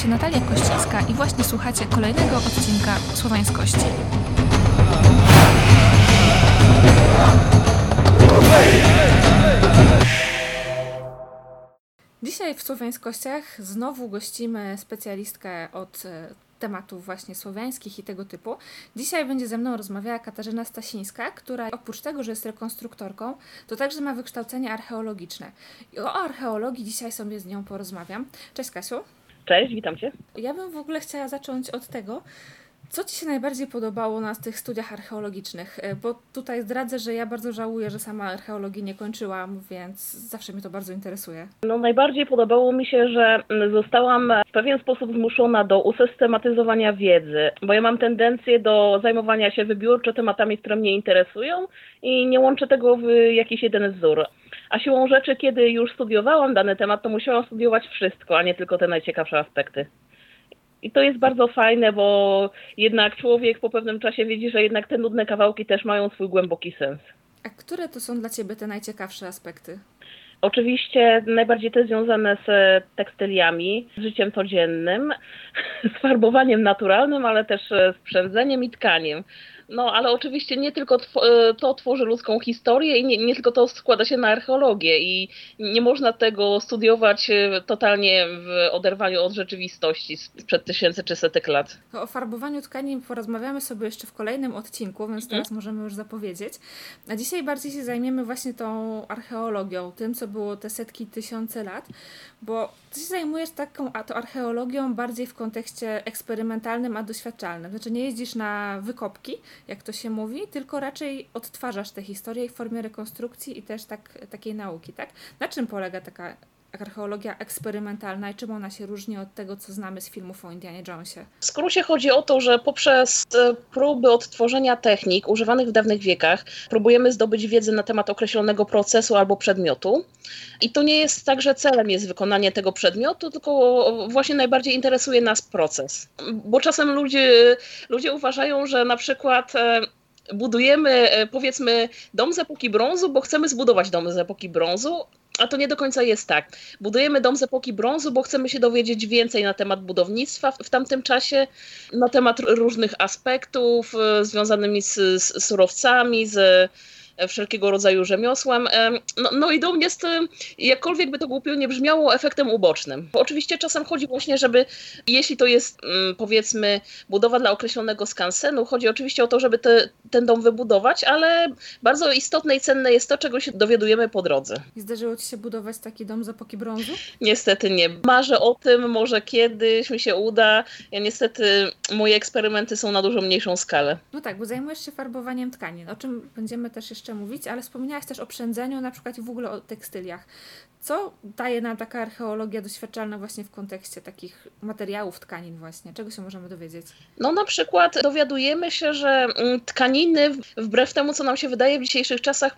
się Natalia Kościńska i właśnie słuchacie kolejnego odcinka Słowańskości. Dzisiaj w Słowiańskościach znowu gościmy specjalistkę od e, tematów właśnie słowiańskich i tego typu. Dzisiaj będzie ze mną rozmawiała Katarzyna Stasińska, która oprócz tego, że jest rekonstruktorką, to także ma wykształcenie archeologiczne. I o archeologii dzisiaj sobie z nią porozmawiam. Cześć Kasiu. Cześć, witam Cię. Ja bym w ogóle chciała zacząć od tego, co Ci się najbardziej podobało na tych studiach archeologicznych? E, bo tutaj zdradzę, że ja bardzo żałuję, że sama archeologii nie kończyłam, więc zawsze mnie to bardzo interesuje. No najbardziej podobało mi się, że zostałam w pewien sposób zmuszona do usystematyzowania wiedzy, bo ja mam tendencję do zajmowania się wybiórczo tematami, które mnie interesują i nie łączę tego w jakiś jeden wzór. A siłą rzeczy, kiedy już studiowałam dany temat, to musiałam studiować wszystko, a nie tylko te najciekawsze aspekty. I to jest bardzo fajne, bo jednak człowiek po pewnym czasie widzi, że jednak te nudne kawałki też mają swój głęboki sens. A które to są dla Ciebie te najciekawsze aspekty? Oczywiście najbardziej te związane z tekstyliami, z życiem codziennym, z farbowaniem naturalnym, ale też z przędzeniem i tkaniem. No, ale oczywiście nie tylko e, to tworzy ludzką historię i nie, nie, tylko to składa się na archeologię i nie można tego studiować e, totalnie w oderwaniu od rzeczywistości sprzed tysięcy czy setek lat. O farbowaniu tkani porozmawiamy sobie jeszcze w kolejnym odcinku, więc teraz hmm. możemy już zapowiedzieć. A dzisiaj bardziej się zajmiemy właśnie tą archeologią, tym co było te setki, tysiące lat, bo ty się zajmujesz taką to archeologią bardziej w kontekście eksperymentalnym, a doświadczalnym. Znaczy nie jeździsz na wykopki, jak to się mówi, tylko raczej odtwarzasz tę historię w formie rekonstrukcji i też tak, takiej nauki, tak? Na czym polega taka archeologia eksperymentalna i czym ona się różni od tego, co znamy z filmów o Indianie Jonesie? W skrócie chodzi o to, że poprzez e, próby odtworzenia technik używanych w dawnych wiekach próbujemy zdobyć wiedzę na temat określonego procesu albo przedmiotu. I to nie jest tak, że celem jest wykonanie tego przedmiotu, tylko właśnie najbardziej interesuje nas proces. Bo czasem ludzie, ludzie uważają, że na przykład e, budujemy e, powiedzmy dom z epoki brązu, bo chcemy zbudować dom z epoki brązu, a to nie do końca jest tak. Budujemy dom z epoki brązu, bo chcemy się dowiedzieć więcej na temat budownictwa w tamtym czasie, na temat różnych aspektów e, związanymi z, z surowcami, z wszelkiego rodzaju rzemiosłem. No, no i dom jest, jakkolwiek by to głupio nie brzmiało, efektem ubocznym. Bo oczywiście czasem chodzi właśnie, żeby, jeśli to jest mm, powiedzmy budowa dla określonego skansenu, chodzi oczywiście o to, żeby te, ten dom wybudować, ale bardzo istotne i cenne jest to, czego się dowiadujemy po drodze. I zdarzyło Ci się budować taki dom z epoki brązu? Niestety nie. Marzę o tym, może kiedyś mi się uda. Ja niestety, moje eksperymenty są na dużo mniejszą skalę. No tak, bo zajmujesz się farbowaniem tkanin, o czym będziemy też jeszcze jeszcze mówić, ale wspomniałaś też o przędzeniu, na przykład w ogóle o tekstyliach. Co daje nam taka archeologia doświadczalna właśnie w kontekście takich materiałów, tkanin właśnie? Czego się możemy dowiedzieć? No na przykład dowiadujemy się, że mm, tkaniny, wbrew temu, co nam się wydaje w dzisiejszych czasach,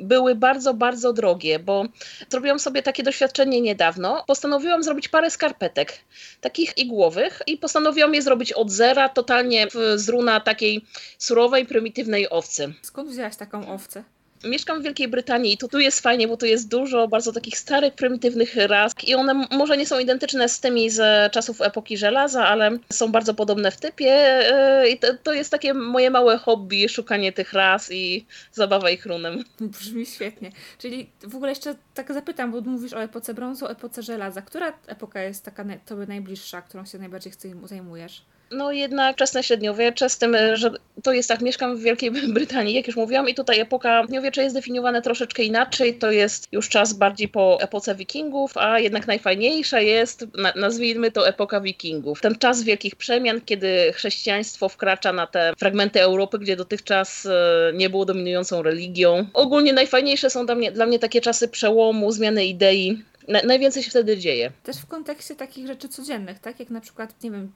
były bardzo, bardzo drogie, bo zrobiłam sobie takie doświadczenie niedawno. Postanowiłam zrobić parę skarpetek, takich igłowych i postanowiłam je zrobić od zera, totalnie z runa takiej surowej, prymitywnej owcy. Skąd wzięłaś taką owcę? Mieszkam w Wielkiej Brytanii i tu, tu jest fajnie, bo tu jest dużo bardzo takich starych, prymitywnych ras i one może nie są identyczne z tymi z czasów epoki żelaza, ale są bardzo podobne w typie e, i to, to jest takie moje małe hobby, szukanie tych ras i zabawa ich runem. Brzmi świetnie. Czyli w ogóle jeszcze tak zapytam, bo mówisz o epoce brązu, epoce żelaza. Która epoka jest taka tobie najbliższa, którą się najbardziej zajmujesz? No jednak wczesne średniowiecze, z tym, że to jest tak, mieszkam w Wielkiej Brytanii, jak już mówiłam, i tutaj epoka średniowiecze jest definiowane troszeczkę inaczej, to jest już czas bardziej po epoce wikingów, a jednak najfajniejsza jest, nazwijmy to epoka wikingów. Ten czas wielkich przemian, kiedy chrześcijaństwo wkracza na te fragmenty Europy, gdzie dotychczas e, nie było dominującą religią. Ogólnie najfajniejsze są dla mnie, dla mnie takie czasy przełomu, zmiany idei. Na, najwięcej się wtedy dzieje. Też w kontekście takich rzeczy codziennych, tak? Jak na przykład, nie wiem,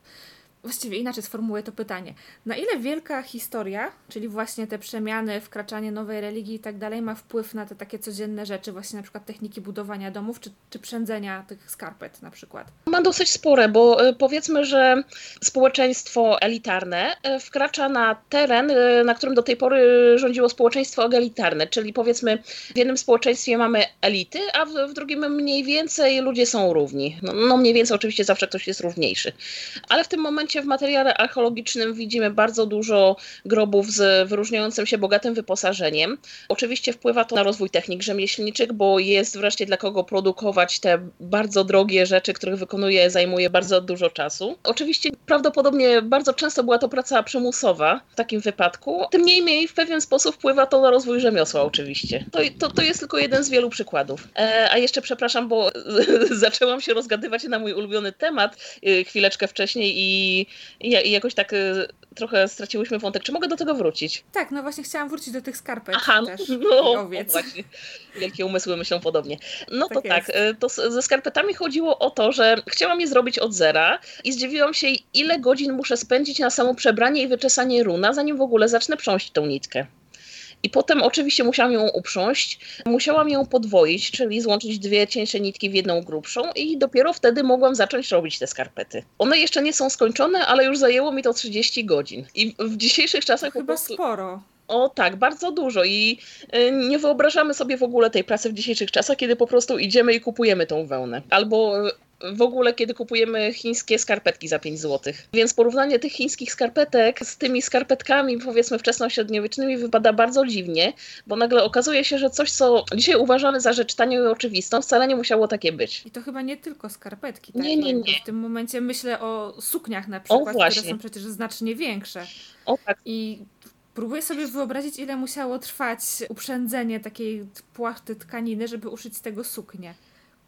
właściwie inaczej sformułuję to pytanie. Na ile wielka historia, czyli właśnie te przemiany, wkraczanie nowej religii i tak dalej, ma wpływ na te takie codzienne rzeczy, właśnie na przykład techniki budowania domów, czy, czy przędzenia tych skarpet na przykład? Ma dosyć spore, bo y, powiedzmy, że społeczeństwo elitarne y, wkracza na teren, y, na którym do tej pory rządziło społeczeństwo egalitarne, czyli powiedzmy w jednym społeczeństwie mamy elity, a w, w drugim mniej więcej ludzie są równi. No, no mniej więcej oczywiście zawsze ktoś jest równiejszy. Ale w tym momencie w materiale archeologicznym widzimy bardzo dużo grobów z wyróżniającym się bogatym wyposażeniem. Oczywiście wpływa to na rozwój technik rzemieślniczych, bo jest wreszcie dla kogo produkować te bardzo drogie rzeczy, których wykonuje, zajmuje bardzo dużo czasu. Oczywiście prawdopodobnie bardzo często była to praca przymusowa w takim wypadku. Tym niemniej w pewien sposób wpływa to na rozwój rzemiosła oczywiście. To, to, to jest tylko jeden z wielu przykładów. E, a jeszcze przepraszam, bo zaczęłam się rozgadywać na mój ulubiony temat y, chwileczkę wcześniej i, i, jakoś tak y, trochę straciłyśmy wątek. Czy mogę do tego wrócić? Tak, no właśnie chciałam wrócić do tych skarpet Aha, też. No, właśnie. Wielkie umysły myślą podobnie. No tak to tak, y, to ze skarpetami chodziło o to, że chciałam je zrobić od zera i zdziwiłam się, ile godzin muszę spędzić na samo przebranie i wyczesanie runa, zanim w ogóle zacznę prząść tą nitkę. I potem oczywiście musiałam ją uprząść, musiałam ją podwoić, czyli złączyć dwie cieńsze nitki w jedną grubszą i dopiero wtedy mogłam zacząć robić te skarpety. One jeszcze nie są skończone, ale już zajęło mi to 30 godzin. I w dzisiejszych czasach Chyba prostu... sporo. O tak, bardzo dużo i y, nie wyobrażamy sobie w ogóle tej pracy w dzisiejszych czasach, kiedy po prostu idziemy i kupujemy tą wełnę. Albo w ogóle, kiedy kupujemy chińskie skarpetki za 5 zł. Więc porównanie tych chińskich skarpetek z tymi skarpetkami, powiedzmy, wczesnośredniowiecznymi wypada bardzo dziwnie, bo nagle okazuje się, że coś, co dzisiaj uważamy za rzecz tanią i oczywistą, wcale nie musiało takie być. I to chyba nie tylko skarpetki, tak? Nie, nie, nie. W tym momencie myślę o sukniach na przykład, które są przecież znacznie większe. O tak. I Próbuję sobie wyobrazić, ile musiało trwać uprzędzenie takiej płachty tkaniny, żeby uszyć z tego suknię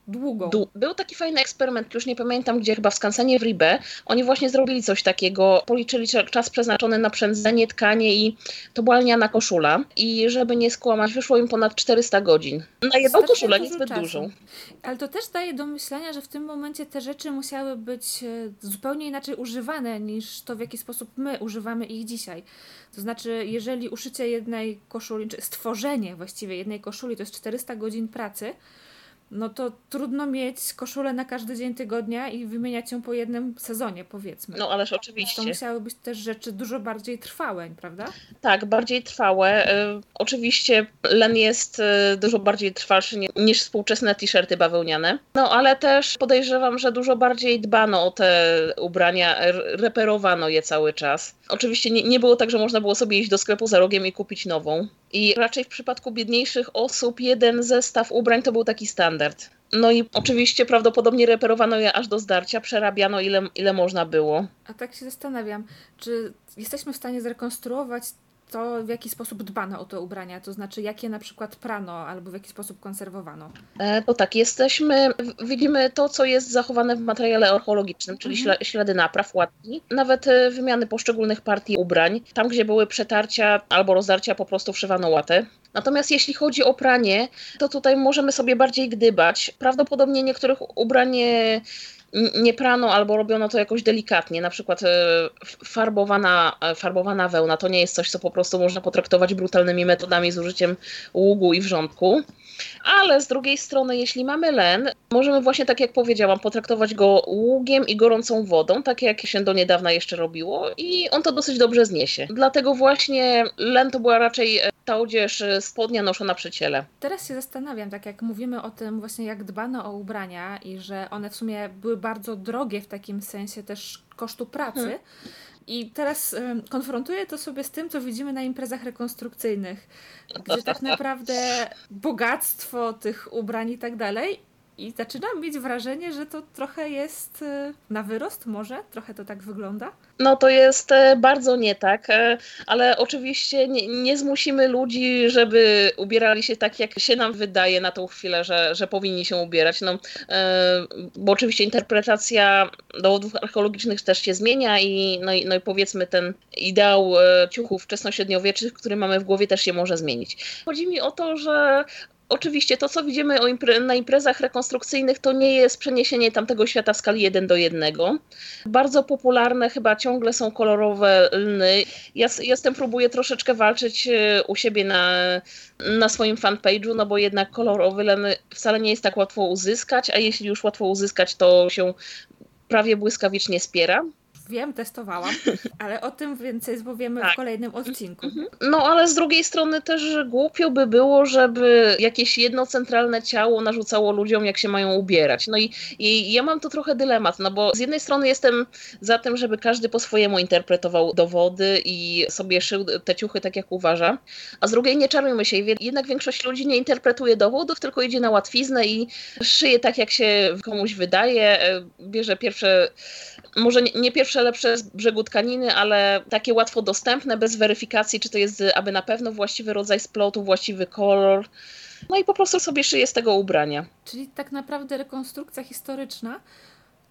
długą. Był taki fajny eksperyment, już nie pamiętam gdzie, chyba w Skansenie w Ribe. Oni właśnie zrobili coś takiego, policzyli czas przeznaczony na przędzenie, tkanie i to była lniana koszula. I żeby nie skłamać, wyszło im ponad 400 godzin. Na jedną koszulę, niezbyt czasu. dużą. Ale to też daje do myślenia, że w tym momencie te rzeczy musiały być e, zupełnie inaczej używane niż to, w jaki sposób my używamy ich dzisiaj. To znaczy, jeżeli uszycie jednej koszuli, czy stworzenie właściwie jednej koszuli to jest 400 godzin pracy, no to trudno mieć koszulę na każdy dzień tygodnia i wymieniać ją po jednym sezonie, powiedzmy. No ależ oczywiście. To musiały być też rzeczy dużo bardziej trwałe, prawda? Tak, bardziej trwałe. Y, oczywiście len jest y, dużo bardziej trwalszy niż współczesne t-shirty bawełniane. No ale też podejrzewam, że dużo bardziej dbano o te ubrania, reperowano je cały czas. Oczywiście nie, nie było tak, że można było sobie iść do sklepu za rogiem i kupić nową. I raczej w przypadku biedniejszych osób jeden zestaw ubrań to był taki standard. No i oczywiście prawdopodobnie reperowano je aż do zdarcia, przerabiano ile, ile można było. A tak się zastanawiam, czy jesteśmy w stanie zrekonstruować to, w jaki sposób dbano o te ubrania, to znaczy jakie na przykład prano albo w jaki sposób konserwowano? E, to tak, jesteśmy, widzimy to, co jest zachowane w materiale archeologicznym, czyli mhm. ślady napraw, łatki, nawet e, wymiany poszczególnych partii ubrań. Tam, gdzie były przetarcia albo rozdarcia, po prostu wszywano łatę. Natomiast jeśli chodzi o pranie, to tutaj możemy sobie bardziej gdybać. Prawdopodobnie niektórych ubrań nie prano albo robiono to jakoś delikatnie, na przykład e, farbowana, e, farbowana wełna to nie jest coś, co po prostu można potraktować brutalnymi metodami z użyciem ługu i wrzątku. Ale z drugiej strony, jeśli mamy len, możemy właśnie tak jak powiedziałam, potraktować go ługiem i gorącą wodą, tak jak się do niedawna jeszcze robiło i on to dosyć dobrze zniesie. Dlatego właśnie len to była raczej e, ta odzież spodnia noszona przy ciele. Teraz się zastanawiam, tak jak mówimy o tym właśnie jak dbano o ubrania i że one w sumie były bardzo drogie w takim sensie też kosztu pracy. Hmm. I teraz konfrontuję to sobie z tym, co widzimy na imprezach rekonstrukcyjnych, gdzie tak naprawdę bogactwo tych ubrań i tak dalej i zaczynam mieć wrażenie, że to trochę jest y, na wyrost, może? Trochę to tak wygląda? No to jest e, bardzo nie tak, e, ale oczywiście nie, nie, zmusimy ludzi, żeby ubierali się tak, jak się nam wydaje na tą chwilę, że, że powinni się ubierać. No, e, bo oczywiście interpretacja dowodów archeologicznych też się zmienia i, no, i, no i powiedzmy ten ideał ciuchów wczesnośredniowiecznych, który mamy w głowie też się może zmienić. Chodzi mi o to, że Oczywiście to, co widzimy na imprezach rekonstrukcyjnych, to nie jest przeniesienie tamtego świata w skali 1 do 1. Bardzo popularne chyba ciągle są kolorowe lny. Ja, ja z tym próbuję troszeczkę walczyć e, u siebie na, na swoim fanpage'u, no bo jednak kolorowy len wcale nie jest tak łatwo uzyskać, a jeśli już łatwo uzyskać, to się prawie błyskawicznie spiera. Wiem, testowałam, ale o tym więcej powiemy tak. w kolejnym odcinku. Mhm. No ale z drugiej strony też głupio by było, żeby jakieś jedno centralne ciało narzucało ludziom, jak się mają ubierać. No i, i ja mam tu trochę dylemat, no bo z jednej strony jestem za tym, żeby każdy po swojemu interpretował dowody i sobie szył te ciuchy tak, jak uważa, a z drugiej nie czarujmy się, jednak większość ludzi nie interpretuje dowodów, tylko idzie na łatwiznę i szyje tak, jak się komuś wydaje, e, bierze pierwsze, może nie, nie pierwsze lepsze z brzegu tkaniny, ale takie łatwo dostępne, bez weryfikacji, czy to jest aby na pewno właściwy rodzaj splotu, właściwy kolor. No i po prostu sobie szyję z tego ubrania. Czyli tak naprawdę rekonstrukcja historyczna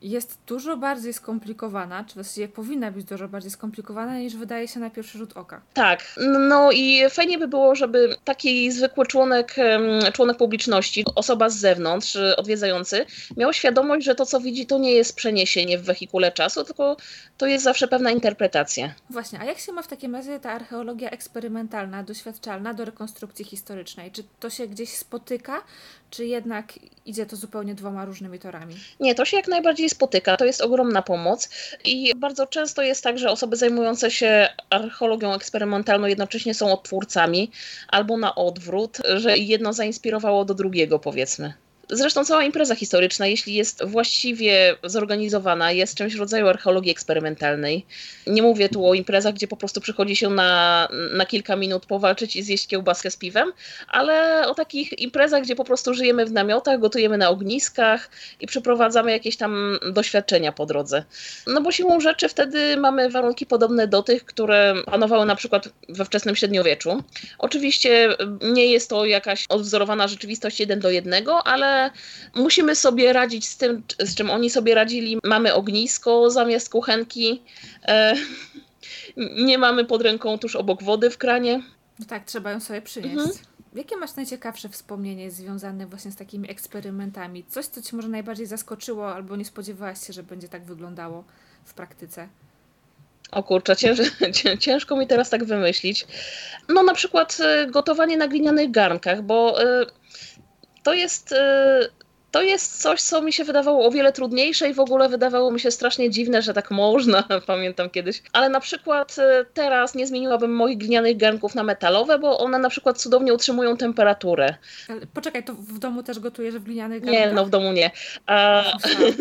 jest dużo bardziej skomplikowana, czy właściwie powinna być dużo bardziej skomplikowana niż wydaje się na pierwszy rzut oka. Tak, no i fajnie by było, żeby taki zwykły członek, członek publiczności, osoba z zewnątrz, odwiedzający, miał świadomość, że to co widzi to nie jest przeniesienie w wehikule czasu, tylko to jest zawsze pewna interpretacja. Właśnie, a jak się ma w takim razie ta archeologia eksperymentalna, doświadczalna do rekonstrukcji historycznej? Czy to się gdzieś spotyka, czy jednak idzie to zupełnie dwoma różnymi torami? Nie, to się jak najbardziej spotyka. To jest ogromna pomoc i bardzo często jest tak, że osoby zajmujące się archeologią eksperymentalną jednocześnie są odtwórcami albo na odwrót, że jedno zainspirowało do drugiego, powiedzmy. Zresztą cała impreza historyczna, jeśli jest właściwie zorganizowana, jest czymś w rodzaju archeologii eksperymentalnej. Nie mówię tu o imprezach, gdzie po prostu przychodzi się na, na kilka minut powalczyć i zjeść kiełbaskę z piwem, ale o takich imprezach, gdzie po prostu żyjemy w namiotach, gotujemy na ogniskach i przeprowadzamy jakieś tam doświadczenia po drodze. No bo siłą rzeczy wtedy mamy warunki podobne do tych, które panowały na przykład we wczesnym średniowieczu. Oczywiście nie jest to jakaś odwzorowana rzeczywistość jeden do jednego, ale musimy sobie radzić z tym, z czym oni sobie radzili. Mamy ognisko zamiast kuchenki. E, nie mamy pod ręką tuż obok wody w kranie. No tak, trzeba ją sobie przynieść. Mhm. Jakie masz najciekawsze wspomnienie związane właśnie z takimi eksperymentami? Coś, co Cię może najbardziej zaskoczyło albo nie spodziewałaś się, że będzie tak wyglądało w praktyce? O kurczę, cięż, ciężko mi teraz tak wymyślić. No na przykład e, gotowanie na glinianych garnkach, bo e, to jest e, to jest coś, co mi się wydawało o wiele trudniejsze i w ogóle wydawało mi się strasznie dziwne, że tak można, pamiętam kiedyś. Ale na przykład e, teraz nie zmieniłabym moich glinianych garnków na metalowe, bo one na przykład cudownie utrzymują temperaturę. Poczekaj, to w domu też gotujesz w glinianych garnkach? Nie, no w domu nie. A,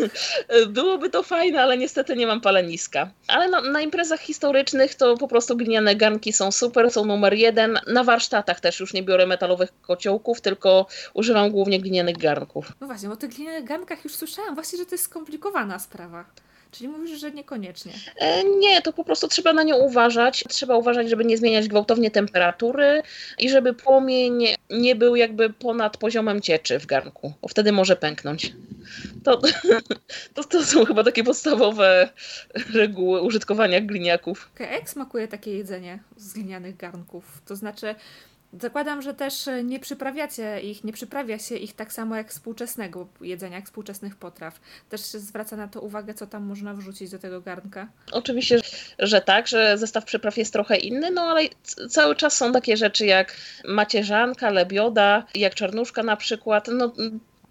byłoby to fajne, ale niestety nie mam paleniska. Ale na, na imprezach historycznych to po prostu gliniane garnki są super, są numer jeden. Na warsztatach też już nie biorę metalowych kociołków, tylko używam głównie glinianych garnków. No właśnie, bo o tych glinianych garnkach już słyszałam właśnie, że to jest skomplikowana sprawa. Czyli mówisz, że niekoniecznie. E, nie, to po prostu trzeba na nią uważać. Trzeba uważać, żeby nie zmieniać gwałtownie temperatury i żeby płomień nie był jakby ponad poziomem cieczy w garnku, bo wtedy może pęknąć. To, to, to są chyba takie podstawowe reguły użytkowania gliniaków. Jak smakuje takie jedzenie z glinianych garnków? To znaczy, Zakładam, że też e, nie przyprawiacie ich, nie przyprawia się ich tak samo jak współczesnego jedzenia, jak współczesnych potraw. Też się zwraca na to uwagę, co tam można wrzucić do tego garnka. Oczywiście, że tak, że zestaw przypraw jest trochę inny, no ale cały czas są takie rzeczy jak macierzanka, lebioda, jak czarnuszka na przykład. No,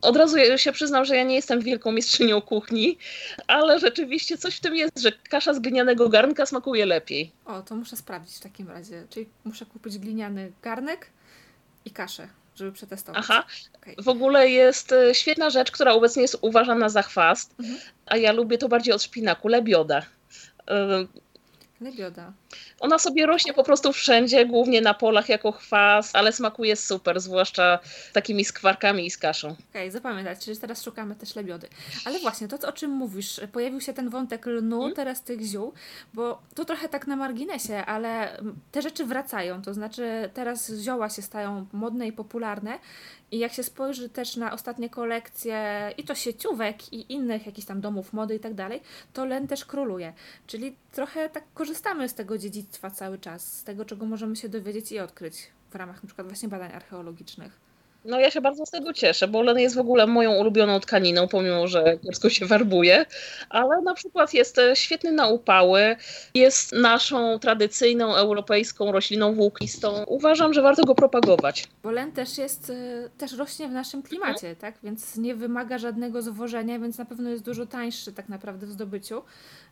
od razu się przyznam, że ja nie jestem wielką mistrzynią kuchni, ale rzeczywiście coś w tym jest, że kasza z glinianego garnka smakuje lepiej. O, to muszę sprawdzić w takim razie. Czyli muszę kupić gliniany garnek i kaszę, żeby przetestować. Aha. Okay. W ogóle jest e, świetna rzecz, która obecnie jest uważana za chwast, mhm. a ja lubię to bardziej od szpinaku, lebioda. E, Lebioda. Ona sobie rośnie po prostu wszędzie, głównie na polach jako chwas, ale smakuje super, zwłaszcza takimi skwarkami i z kaszą. Okej, okay, zapamiętać, czyli teraz szukamy też lebiody. Ale właśnie, to o czym mówisz, pojawił się ten wątek lnu, hmm? teraz tych ziół, bo to trochę tak na marginesie, ale te rzeczy wracają, to znaczy teraz zioła się stają modne i popularne i jak się spojrzy też na ostatnie kolekcje i to sieciówek i innych jakichś tam domów mody i tak dalej, to len też króluje. Czyli trochę tak korzystamy z tego dziedzictwa cały czas, z tego czego możemy się dowiedzieć i odkryć w ramach na przykład właśnie badań archeologicznych. No ja się bardzo z tego cieszę, bo len jest w ogóle moją ulubioną tkaniną, pomimo że kiepsko się farbuje, ale na przykład jest e, świetny na upały, jest naszą tradycyjną europejską rośliną włóknistą. Uważam, że warto go propagować. Bo len też jest, e, też rośnie w naszym klimacie, mhm. tak? Więc nie wymaga żadnego zwożenia, więc na pewno jest dużo tańszy tak naprawdę w zdobyciu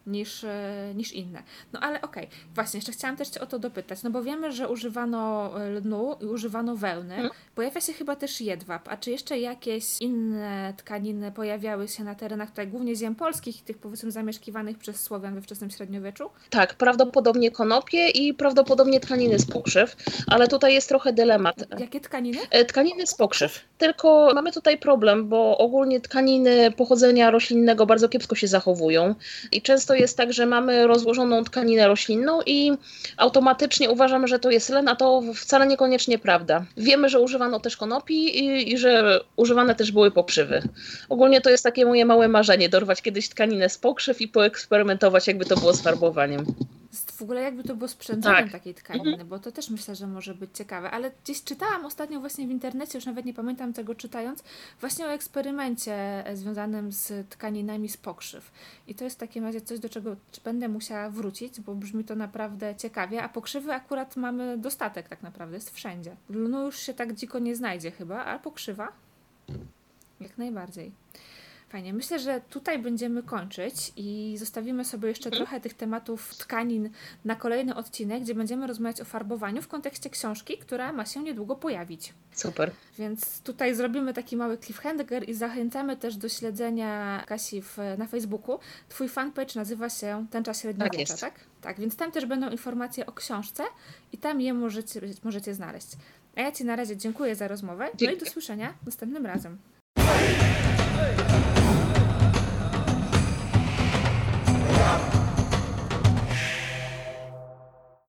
niż, e, niż inne. No ale okej, okay. właśnie, jeszcze chciałam też Cię o to dopytać, no bo wiemy, że używano lnu i używano wełny. Hmm. Pojawia się chyba też jedwab, a czy jeszcze jakieś inne tkaniny pojawiały się na terenach tutaj głównie ziem polskich, tych powiedzmy zamieszkiwanych przez Słowian we wczesnym średniowieczu? Tak, prawdopodobnie konopie i prawdopodobnie tkaniny z pokrzyw, ale tutaj jest trochę dylemat. Jakie tkaniny? E, tkaniny z pokrzyw. Tylko mamy tutaj problem, bo ogólnie tkaniny pochodzenia roślinnego bardzo kiepsko się zachowują i często jest tak, że mamy rozłożoną tkaninę roślinną i automatycznie uważamy, że to jest len, a to wcale niekoniecznie prawda. Wiemy, że używano też konopi i, i że używane też były pokrzywy. Ogólnie to jest takie moje małe marzenie, dorwać kiedyś tkaninę z pokrzyw i poeksperymentować, jakby to było z farbowaniem w ogóle jakby to było sprzędzeniem tak. takiej tkaniny, mhm. bo to też myślę, że może być ciekawe. Ale gdzieś czytałam ostatnio właśnie w internecie, już nawet nie pamiętam tego czytając, właśnie o eksperymencie e, związanym z tkaninami z pokrzyw. I to jest w takim razie coś, do czego będę musiała wrócić, bo brzmi to naprawdę ciekawie, a pokrzywy akurat mamy dostatek tak naprawdę, jest wszędzie. Lnu już się tak dziko nie znajdzie chyba, a pokrzywa jak najbardziej. Fajnie. Myślę, że tutaj będziemy kończyć i zostawimy sobie jeszcze mhm. trochę tych tematów tkanin na kolejny odcinek, gdzie będziemy rozmawiać o farbowaniu w kontekście książki, która ma się niedługo pojawić. Super. Więc tutaj zrobimy taki mały cliffhanger i zachęcamy też do śledzenia Kasi w, na Facebooku. Twój fanpage nazywa się Tęcza Średniowiecza, tak, tak? Tak, więc tam też będą informacje o książce i tam je możecie, możecie znaleźć. A ja Ci na razie dziękuję za rozmowę. Dzięki. No i do słyszenia następnym razem. Hey!